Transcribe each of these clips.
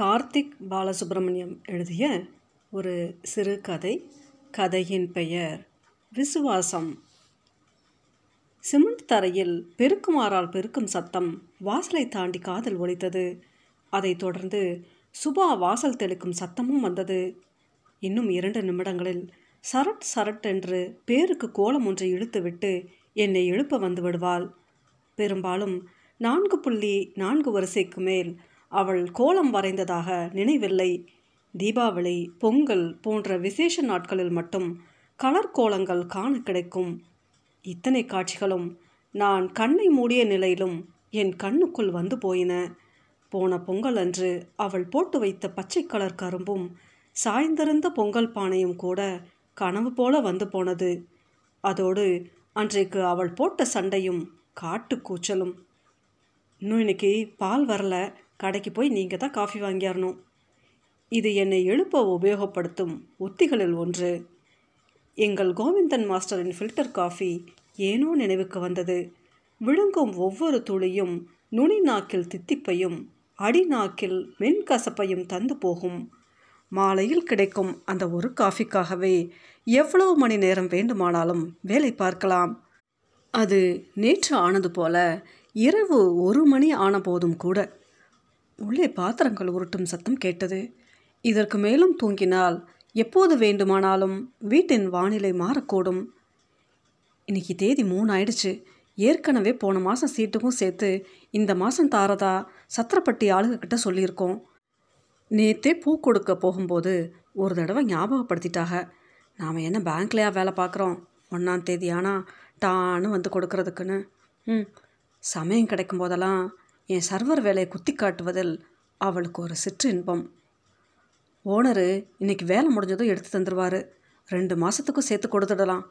கார்த்திக் பாலசுப்ரமணியம் எழுதிய ஒரு சிறுகதை கதையின் பெயர் விசுவாசம். சிமெண்ட் தரையில் பெருக்குமாறால் பெருக்கும் சத்தம் வாசலை தாண்டி காதல் ஒலித்தது. அதைத் தொடர்ந்து சுபா வாசல் தெளிக்கும் சத்தமும் வந்தது. இன்னும் இரண்டு நிமிடங்களில் சரட் சரட் என்று பேருக்கு கோலம் ஒன்றை இழுத்துவிட்டு என்னை எழுப்ப வந்து விடுவாள். பெரும்பாலும் நான்கு புள்ளி நான்கு வரிசைக்கு மேல் அவள் கோலம் வரைந்ததாக நினைவில்லை. தீபாவளி பொங்கல் போன்ற விசேஷ நாட்களில் மட்டும் கலர் கோலங்கள் காண கிடைக்கும். இத்தனை காட்சிகளும் நான் கண்ணை மூடிய நிலையிலும் என் கண்ணுக்குள் வந்து போயின. போன பொங்கல் அன்று அவள் போட்டு வைத்த பச்சை கலர் கரும்பும் சாய்ந்திருந்த பொங்கல் பானையும் கூட கனவு போல வந்து போனது. அதோடு அன்றைக்கு அவள் போட்ட சண்டையும் காட்டு கூச்சலும். இன்னும் இன்னைக்கு பால் வரல. கடைக்கு போய் நீங்கள் தான் காஃபி வாங்கியாரணும். இது என்னை எழுப்ப உபயோகப்படுத்தும் உத்திகளில் ஒன்று. எங்கள் கோவிந்தன் மாஸ்டரின் ஃபில்டர் காஃபி ஏனோ நினைவுக்கு வந்தது. விழுங்கும் ஒவ்வொரு துளியும் நுனி நாக்கில் தித்திப்பையும் அடி நாக்கில் மென்கசப்பையும் தந்து போகும். மாலையில் கிடைக்கும் அந்த ஒரு காஃபிக்காகவே எவ்வளவு மணி நேரம் வேண்டுமானாலும் வேலை பார்க்கலாம். அது நேற்று ஆனது போல இரவு ஒரு மணி ஆன போதும் கூட. உள்ளே பாத்திரங்கள் உருட்டும் சத்தம் கேட்டது. இதற்கு மேலும் தூங்கினால் எப்போது வேண்டுமானாலும் வீட்டின் வானிலை மாறக்கூடும். இன்னைக்கு தேதி மூணு ஆயிடுச்சு ஏற்கனவே போன மாதம் சீட்டுக்கும் சேர்த்து இந்த மாதம் தாரதா சத்திரப்பட்டி ஆளுகிட்ட சொல்லியிருக்கோம். நேத்தே பூ கொடுக்க போகும்போது ஒரு தடவை ஞாபகப்படுத்திட்டாக. நாம் என்ன பேங்க்லையா வேலை பார்க்குறோம்? ஒன்றாம் தேதி ஆனால் டான்னு வந்து கொடுக்கறதுக்குன்னு. ம் சமயம் கிடைக்கும் போதெல்லாம் என் சர்வர் வேலையை குத்தி காட்டுவதில் அவளுக்கு ஒரு சிற்று இன்பம் ஓனரு இன்னைக்கு வேலை முடிஞ்சதும் எடுத்து தந்துடுவார் ரெண்டு மாதத்துக்கும் சேர்த்து கொடுத்துடலாம்.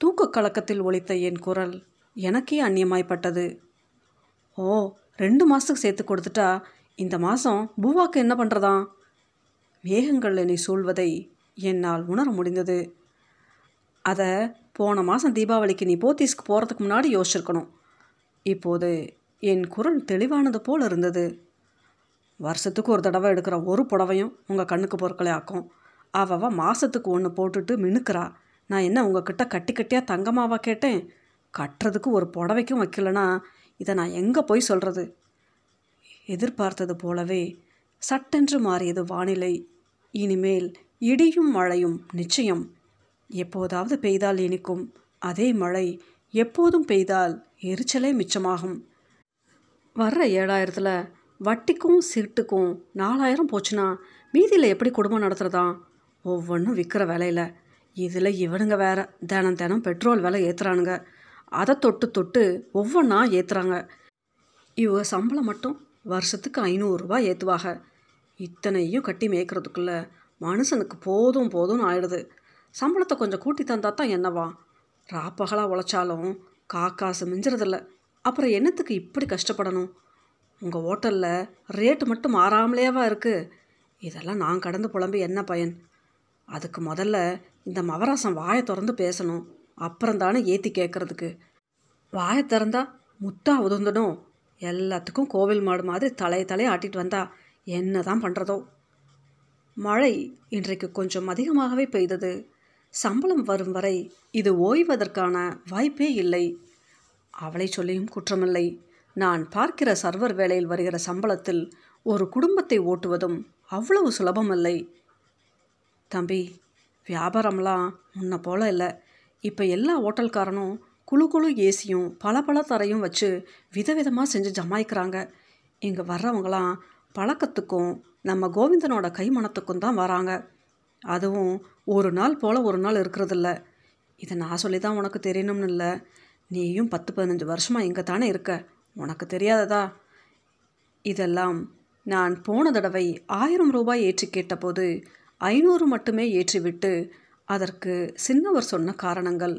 தூக்க கலக்கத்தில் ஒழித்த என் குரல் எனக்கே அந்நியமாய்ப்பட்டது. ஓ ரெண்டு மாதத்துக்கு சேர்த்து கொடுத்துட்டா இந்த மாதம் பூவாக்கு என்ன பண்ணுறதாம் மேகங்கள் என்னை சூழ்வதை என்னால் உணர முடிந்தது. அதை போன மாதம் தீபாவளிக்கு நீ போத்தீஸ்க்கு போகிறதுக்கு முன்னாடி யோசிச்சிருக்கணும். இப்போது என் குரல் தெளிவானது போல் இருந்தது. வருஷத்துக்கு ஒரு தடவை எடுக்கிற ஒரு புடவையும் உங்கள் கண்ணுக்கு பொருட்களை ஆக்கும். அவவ மாதத்துக்கு ஒன்று போட்டுட்டு மினுக்கிறா. நான் என்ன உங்ககிட்ட கட்டி கட்டியாக தங்கமாவா கேட்டேன்? கட்டுறதுக்கு ஒரு புடவைக்கும் வைக்கலனா இதை நான் எங்கே போய் சொல்கிறது எதிர்பார்த்தது போலவே சட்டென்று மாறியது வானிலை. இனிமேல் இடியும் மழையும் நிச்சயம். எப்போதாவது பெய்தால் இனிக்கும். அதே மழை எப்போதும் பெய்தால் எரிச்சலே மிச்சமாகும். வர்ற ஏழாயிரத்தில் வட்டிக்கும் சீட்டுக்கும் நாலாயிரம் போச்சுன்னா மீதியில் எப்படி குடும்பம் நடத்துகிறதா ஒவ்வொன்றும் விற்கிற விலையில். இதில் இவனுங்க வேற. தினம் தினம் பெட்ரோல் விலை ஏற்றுறானுங்க அதை தொட்டு தொட்டு ஒவ்வொன்றா ஏற்றுறாங்க இவ சம்பளம் மட்டும் வருஷத்துக்கு ஐநூறுரூவா ஏற்றுவாங்க இத்தனையும் கட்டி மேய்க்கிறதுக்குள்ள மனுஷனுக்கு போதும் போதும்னு ஆயிடுது. சம்பளத்தை கொஞ்சம் கூட்டி தந்தா தான் என்னவா? ராப்பகலாக உழைச்சாலும் காக்காசு மிஞ்சுறதில்ல. அப்புறம் என்னத்துக்கு இப்படி கஷ்டப்படணும்? உங்கள் ஹோட்டலில் ரேட்டு மட்டும் மாறாமலேவா இருக்குது இதெல்லாம் நான் கடந்து புலம்பி என்ன பயன்? அதுக்கு முதல்ல இந்த மவராசம் வாயை திறந்து பேசணும். அப்புறம் தானே ஏற்றி கேட்குறதுக்கு வாயை திறந்தா முத்தா உதந்துடும் எல்லாத்துக்கும் கோவில் மாடு மாதிரி தலையை தலையை ஆட்டிட்டு வந்தா என்ன தான் பண்ணுறதோ மழை இன்றைக்கு கொஞ்சம் அதிகமாகவே பெய்தது. சம்பளம் வரும் வரை இது ஓய்வதற்கான வாய்ப்பே இல்லை. அவளை சொல்லியும் குற்றமில்லை. நான் பார்க்கிற சர்வர் வேலையில் வருகிற சம்பளத்தில் ஒரு குடும்பத்தை ஓட்டுவதும் அவ்வளவு சுலபமில்லை. தம்பி வியாபாரம்லாம் முன்ன போல இல்லை. இப்போ எல்லா ஹோட்டல்காரனும் குழு குழு ஏசியும் பல பல தரையும் வச்சு விதவிதமாக செஞ்சு ஜமாய்க்கிறாங்க. இங்கே வர்றவங்களாம் பழக்கத்துக்கும் நம்ம கோவிந்தனோட கைமணத்துக்கும் தான் வராங்க. அதுவும் ஒரு நாள் போல் ஒரு நாள் இருக்கிறதில்ல. இதை நான் சொல்லி தான் உனக்கு தெரியணும்னு இல்லை. நீயும் பத்து பதினஞ்சு வருஷமாக இங்கே தானே இருக்க? உனக்கு தெரியாததா? இதெல்லாம் நான் போன தடவை ஆயிரம் ரூபாய் ஏற்றி கேட்டபோது ஐநூறு மட்டுமே ஏற்றிவிட்டு அதற்கு சின்னவர் சொன்ன காரணங்கள்.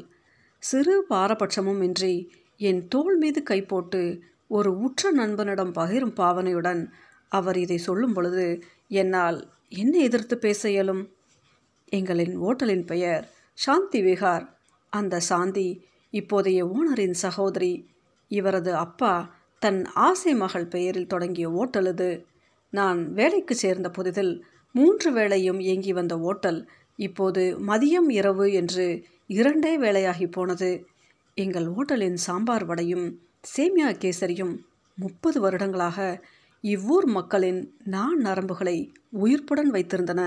சிறு பாரபட்சமும் இன்றி என் தோள் மீது கை போட்டு ஒரு உற்ற நண்பனிடம் பகிரும் பாவனையுடன் அவர் இதை சொல்லும் பொழுது என்னால் என்ன எதிர்த்து பேச இயலும். எங்களின் ஓட்டலின் பெயர் சாந்தி விகார். அந்த சாந்தி இப்போதைய ஓனரின் சகோதரி இவரது அப்பா தன் ஆசை மகள் பெயரில் தொடங்கிய ஓட்டல் இது. நான் வேலைக்கு சேர்ந்த புதிதில் மூன்று வேளையும் இயங்கி வந்த ஓட்டல் இப்போது மதியம் இரவு என்று இரண்டே வேளையாகி போனது. எங்கள் ஓட்டலின் சாம்பார் வடையும் சேமியா கேசரியும் முப்பது வருடங்களாக இவ்வூர் மக்களின் நான் நரம்புகளை உயிர்ப்புடன் வைத்திருந்தன.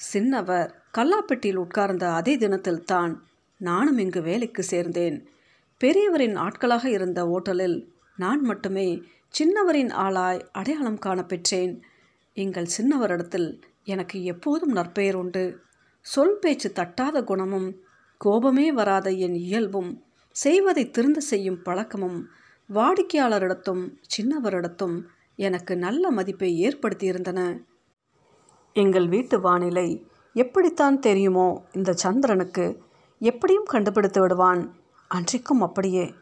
சின்னவர் கல்லாப்பெட்டியில் உட்கார்ந்த அதே தினத்தில் தான் நானும் இங்கு வேலைக்கு சேர்ந்தேன். பெரியவரின் ஆட்களாக இருந்த ஓட்டலில் நான் மட்டுமே சின்னவரின் ஆளாய் அடையாளம் காண பெற்றேன் எங்கள் சின்னவரிடத்தில் எனக்கு எப்போதும் நற்பெயர் உண்டு. சொல் பேச்சு தட்டாத குணமும் கோபமே வராத என் இயல்பும் செய்வதை திருந்து செய்யும் பழக்கமும் வாடிக்கையாளரிடத்தும் சின்னவரிடத்தும் எனக்கு நல்ல மதிப்பை ஏற்படுத்தியிருந்தன. எங்கள் வீட்டு வானிலை எப்படித்தான் தெரியுமோ இந்த சந்திரனுக்கு எப்படியும் கண்டுபிடித்து விடுவான். அன்றைக்கும் அப்படியே.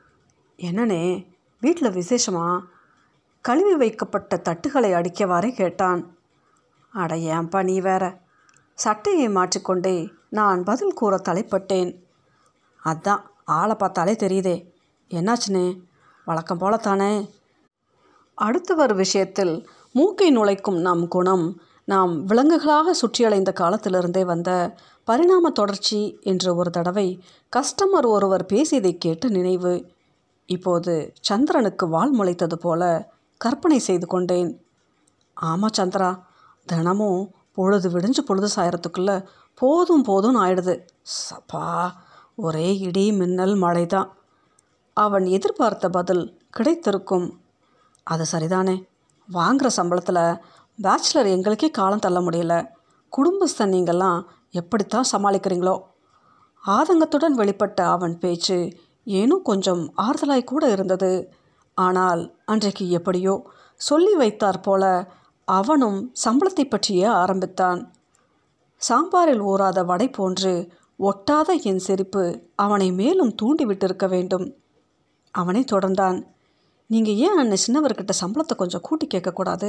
என்னனே வீட்டில் விசேஷமா? கழுவி வைக்கப்பட்ட தட்டுகளை அடிக்கவாறே கேட்டான். அட ஏன்பா நீ வேற? சட்டையை மாற்றிக்கொண்டே நான் பதில் கூற தலைப்பட்டேன். அதான் ஆளை பார்த்தாலே தெரியுதே. என்னாச்சுன்னு? வழக்கம் போல தானே அடுத்தவர் விஷயத்தில் மூக்கை நுழைக்கும் நம் குணம் நாம் விலங்குகளாக சுற்றியலைந்த காலத்திலிருந்தே வந்த பரிணாம தொடர்ச்சி என்ற ஒரு தடவை கஸ்டமர் ஒருவர் பேசியதை கேட்டு நினைவு இப்போது சந்திரனுக்கு வால் முளைத்தது போல கற்பனை செய்து கொண்டேன். ஆமாம் சந்திரா தினமும் பொழுது விடிஞ்சு பொழுது சாயறதுக்குள்ளே போதும் போதும்னு ஆயிடுது. சப்பா ஒரே இடி மின்னல் மழை தான் அவன் எதிர்பார்த்த பதில் கிடைத்திருக்கும். அது சரிதானே. வாங்குகிற சம்பளத்தில் பேச்சுலர் எங்களுக்கே காலம் தள்ள முடியல. குடும்பஸ்தன் நீங்கள்லாம் எப்படித்தான் சமாளிக்கிறீங்களோ? ஆதங்கத்துடன் வெளிப்பட்ட அவன் பேச்சு ஏனோ கொஞ்சம் ஆறுதலாய் கூட இருந்தது. ஆனால் அன்றைக்கு எப்படியோ சொல்லி வைத்தாற் போல அவனும் சம்பளத்தை பற்றியே ஆரம்பித்தான். சாம்பாரில் ஊறாத வடை போன்று ஒட்டாத என் சிரிப்பு அவனை மேலும் தூண்டிவிட்டிருக்க வேண்டும். அவனை தொடர்ந்தான். நீங்கள் ஏன் அண்ணன் சின்னவர்கிட்ட சம்பளத்தை கொஞ்சம் கூட்டி கேட்கக்கூடாது?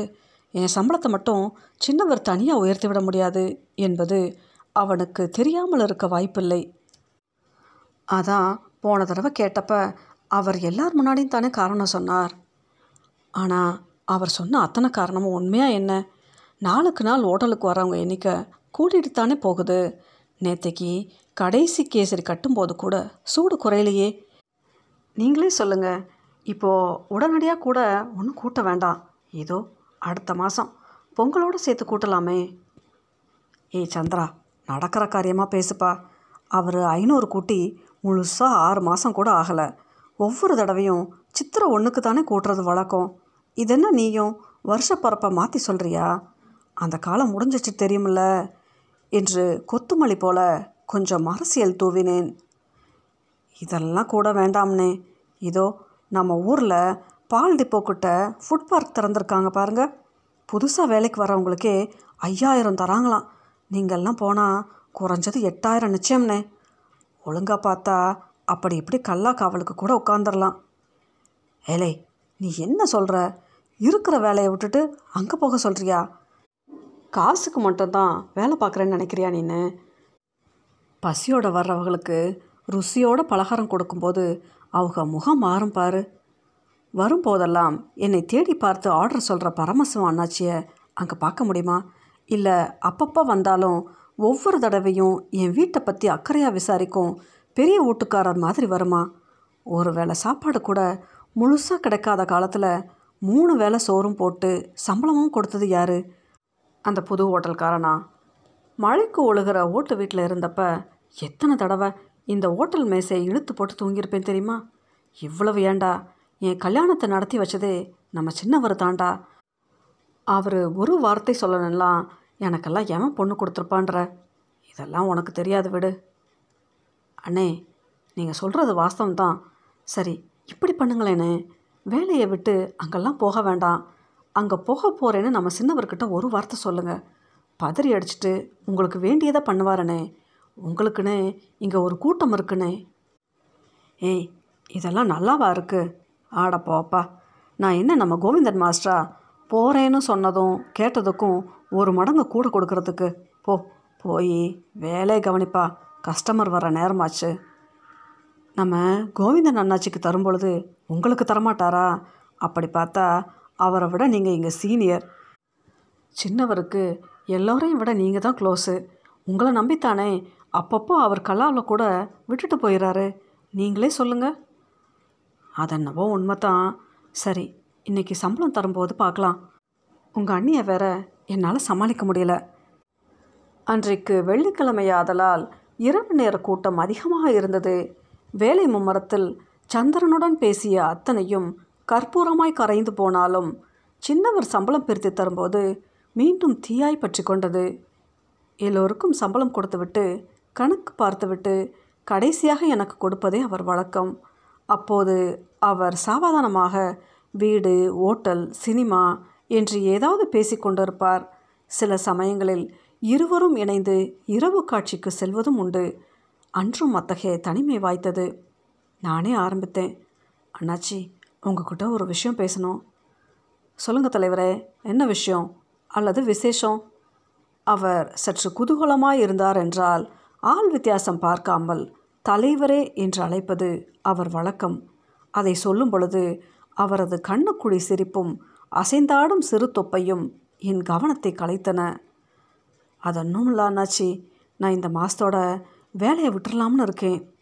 என் சம்பளத்தை மட்டும் சின்னவர் தனியாக உயர்த்தி விட முடியாது என்பது அவனுக்கு தெரியாமல் இருக்க வாய்ப்பில்லை. அதான் போன தடவை கேட்டப்ப அவர் எல்லார் முன்னாடியும் தானே காரணம் சொன்னார். ஆனால் அவர் சொன்ன அத்தனை காரணமும் உண்மையாக என்ன? நாளுக்கு நாள் ஹோட்டலுக்கு வரவங்க எண்ணிக்கை கூட்டிகிட்டு தானே போகுது. நேற்றுக்கு கடைசி கேசரி கட்டும்போது கூட சூடு குறையிலையே. நீங்களே சொல்லுங்கள் இப்போது உடனடியாக கூட ஒன்றும் கூட்ட வேண்டாம். ஏதோ அடுத்த மாதம் பொங்கலோடு சேர்த்து கூட்டலாமே. ஏய் சந்திரா நடக்கிற காரியமாக பேசுப்பா. அவர் ஐநூறு கூட்டி முழுசாக ஆறு மாதம் கூட ஆகலை. ஒவ்வொரு தடவையும் சித்திரை ஒன்றுக்கு தானே கூட்டுறது வழக்கம். இதென்ன நீயும் வருஷப்பரப்பை மாற்றி சொல்கிறியா அந்த காலம் முடிஞ்சிச்சு தெரியுமில்ல என்று கொத்துமல்லி போல கொஞ்சம் அரசியல் தூவினேன். இதெல்லாம் கூட வேண்டாம்னே. இதோ நம்ம ஊரில் பால் டிப்போக்கிட்ட ஃபுட் பார்க் திறந்துருக்காங்க பாருங்கள் புதுசாக வேலைக்கு வரவங்களுக்கே ஐயாயிரம் தராங்களாம். நீங்கள்லாம் போனால் குறைஞ்சது எட்டாயிரம் நிச்சயம்னே. ஒழுங்காக பார்த்தா அப்படி இப்படி கல்லா காவலுக்கு கூட உட்காந்துடலாம் ஏலே நீ என்ன சொல்கிற இருக்கிற வேலையை விட்டுட்டு அங்கே போக சொல்கிறியா காசுக்கு மட்டும்தான் வேலை பார்க்குறேன்னு நினைக்கிறியா நீனு? பசியோட வர்றவங்களுக்கு ருசியோட பலகாரம் கொடுக்கும்போது அவங்க முகம் மாறும் பாரு. வரும்போதெல்லாம் என்னை தேடி பார்த்து ஆர்டர் சொல்கிற பரமசிவம் அண்ணாச்சியை அங்கே பார்க்க முடியுமா? இல்லை அப்பப்போ வந்தாலும் ஒவ்வொரு தடவையும் என் வீட்டை பற்றி அக்கறையாக விசாரிக்கும் பெரிய வீட்டுக்காரர் மாதிரி வருமா? ஒரு வேளை சாப்பாடு கூட முழுசாக கிடைக்காத காலத்தில் மூணு வேளை சோறும் போட்டு சம்பளமும் கொடுத்தது யார்? அந்த புது ஹோட்டல்காரனா? மழைக்கு ஒழுகிற ஓட்டு வீட்டில் இருந்தப்ப எத்தனை தடவை இந்த ஹோட்டல் மேசையை இழுத்து போட்டு தூங்கியிருப்பேன் தெரியுமா? இவ்வளவு ஏண்டா? என் கல்யாணத்தை நடத்தி வச்சதே நம்ம சின்னவர் தாண்டா. அவர் ஒரு வார்த்தை சொல்லணும்லாம் எனக்கெல்லாம் எவன் பொண்ணு கொடுத்துருப்பான்ற? இதெல்லாம் உனக்கு தெரியாது விடு. அண்ணே நீங்கள் சொல்கிறது வாஸ்தவம் தான் சரி இப்படி பண்ணுங்களேன்னு வேலையை விட்டு அங்கெல்லாம் போக வேண்டாம். அங்கே போக போகிறேன்னு நம்ம சின்னவர்கிட்ட ஒரு வார்த்தை சொல்லுங்கள் பதறி அடிச்சுட்டு உங்களுக்கு வேண்டியதை பண்ணுவாரனே. உங்களுக்குன்னு இங்கே ஒரு கூட்டம் இருக்குண்ணே ஏய் இதெல்லாம் நல்லாவா இருக்குது ஆட போப்பா நான் என்ன நம்ம கோவிந்தன் மாஸ்டரா? போகிறேன்னு சொன்னதும் கேட்டதுக்கும் ஒரு மடங்கு கூட கொடுக்கறதுக்கு. போ போய் வேலையை கவனிப்பா. கஸ்டமர் வர நேரமாச்சு. நம்ம கோவிந்தன் அண்ணாச்சிக்கு தரும் பொழுது உங்களுக்கு தரமாட்டாரா? அப்படி பார்த்தா அவரை விட நீங்கள் இங்கே சீனியர். சின்னவருக்கு எல்லோரையும் விட நீங்கள் தான் க்ளோஸு. உங்களை நம்பித்தானே அப்பப்போ அவர் கல்லாவில் கூட விட்டுட்டு போயிடுறாரு நீங்களே சொல்லுங்கள் அதென்னவோ உண்மை தான் சரி இன்னைக்கு சம்பளம் தரும்போது பார்க்கலாம். உங்கள் அண்ணியை வேற என்னால் சமாளிக்க முடியல. அன்றைக்கு வெள்ளிக்கிழமையாதலால் இரவு நேர கூட்டம் அதிகமாக இருந்தது. வேலை மும்மரத்தில் சந்திரனுடன் பேசிய அத்தனையும் கற்பூரமாய் கரைந்து போனாலும் சின்னவர் சம்பளம் பிரித்து தரும்போது மீண்டும் தீயாய் பற்றி கொண்டது. எல்லோருக்கும் சம்பளம் கொடுத்துவிட்டு கணக்கு பார்த்துவிட்டு கடைசியாக எனக்கு கொடுப்பதே அவர் வழக்கம். அப்போது அவர் சாவதானமாக வீடு ஓட்டல் சினிமா என்று ஏதாவது பேசிக்கொண்டிருப்பார் சில சமயங்களில் இருவரும் இணைந்து இரவு காட்சிக்கு செல்வதும் உண்டு. அன்றும் அத்தகைய தனிமை வாய்த்தது. நானே ஆரம்பித்தேன். அண்ணாச்சி உங்ககிட்ட ஒரு விஷயம் பேசணும். சொல்லுங்க தலைவரே என்ன விஷயம்? அல்லது விசேஷம்? அவர் சற்று குதூகலமாய் இருந்தார் என்றால் ஆள் வித்தியாசம் பார்க்காமல் தலைவரே என்று அழைப்பது அவர் வழக்கம். அதை சொல்லும் பொழுது அவரது கண்ணுக்குழி சிரிப்பும் அசைந்தாடும் சிறு தொப்பையும் என் கவனத்தை கலைத்தன. அது ஒன்றும் அண்ணாச்சி நான் இந்த மாதத்தோட வேலையை விட்டுறலாம்னு இருக்கேன்.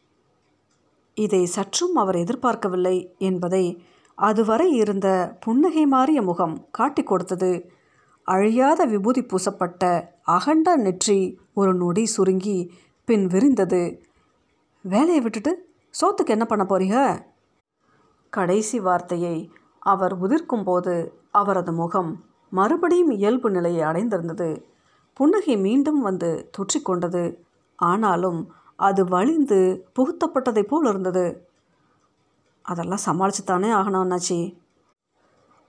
இதை சற்றும் அவர் எதிர்பார்க்கவில்லை என்பதை அதுவரை இருந்த புன்னகை மாறிய முகம் காட்டிக் கொடுத்தது. அழியாத விபூதி பூசப்பட்ட அகண்ட நெற்றி ஒரு நொடி சுருங்கி பின் விரிந்தது. வேலையை விட்டுட்டு சோத்துக்கு என்ன பண்ண போறீங்க? கடைசி வார்த்தையை அவர் உதிர்க்கும்போது அவரது முகம் மறுபடியும் இயல்பு நிலையை அடைந்திருந்தது. புன்னகை மீண்டும் வந்து தொற்றிக்கொண்டது ஆனாலும் அது வழிந்து புகுத்தப்பட்டதைப் போல் இருந்தது. அதெல்லாம் சமாளித்து தானே ஆகணும் அண்ணாச்சி.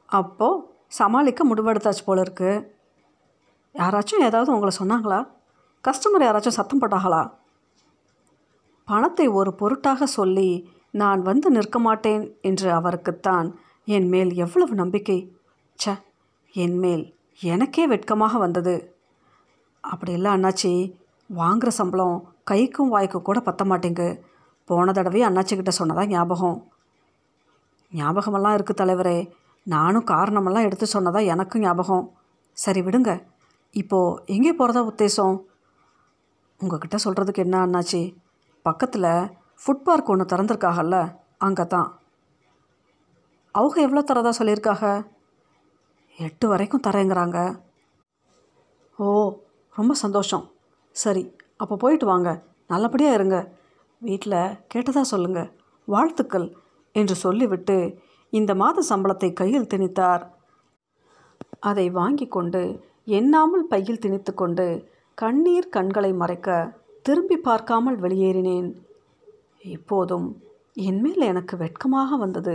அப்போது சமாளிக்க முடிவெடுத்தாச்சு போல இருக்கு. யாராச்சும் ஏதாவது உங்களை சொன்னாங்களா? கஸ்டமர் யாராச்சும் சத்தம் போட்டாங்களா? பணத்தை ஒரு பொருட்டாக சொல்லி நான் வந்து நிற்க மாட்டேன் என்று அவருக்குத்தான் என் மேல் எவ்வளவு நம்பிக்கை. ச்ச என் மேல் எனக்கே வெட்கமாக வந்தது. அப்படி இல்லை அண்ணாச்சி வாங்குகிற சம்பளம் கைக்கும் வாய்க்கும் கூட பத்த மாட்டேங்கு. போன தடவை அண்ணாச்சிக்கிட்ட சொன்னதா ஞாபகம்? ஞாபகமெல்லாம் இருக்குது தலைவரே. நானும் காரணமெல்லாம் எடுத்து சொன்னதாக எனக்கும் ஞாபகம். சரி விடுங்க. இப்போது எங்கே போகிறதா உத்தேசம்? உங்ககிட்ட சொல்கிறதுக்கு என்ன அண்ணாச்சி? பக்கத்தில் ஃபுட் பார்க் ஒன்று திறந்துருக்காகல்ல அங்கே தான் அவங்க எவ்வளோ தரதா சொல்லியிருக்காங்க எட்டு வரைக்கும் தரேங்கிறாங்க. ஓ ரொம்ப சந்தோஷம். சரி அப்போ போயிட்டு வாங்க. நல்லபடியாக இருங்க. வீட்டில் கேட்டதாக சொல்லுங்கள் வாழ்த்துக்கள் என்று சொல்லிவிட்டு இந்த மாத சம்பளத்தை கையில் திணித்தார். அதை வாங்கி கொண்டு எண்ணாமல் பையில் திணித்து கொண்டு கண்ணீர் கண்களை மறைக்க திரும்பி பார்க்காமல் வெளியேறினேன். இப்போதும் என்மேல் எனக்கு வெட்கமாக வந்தது.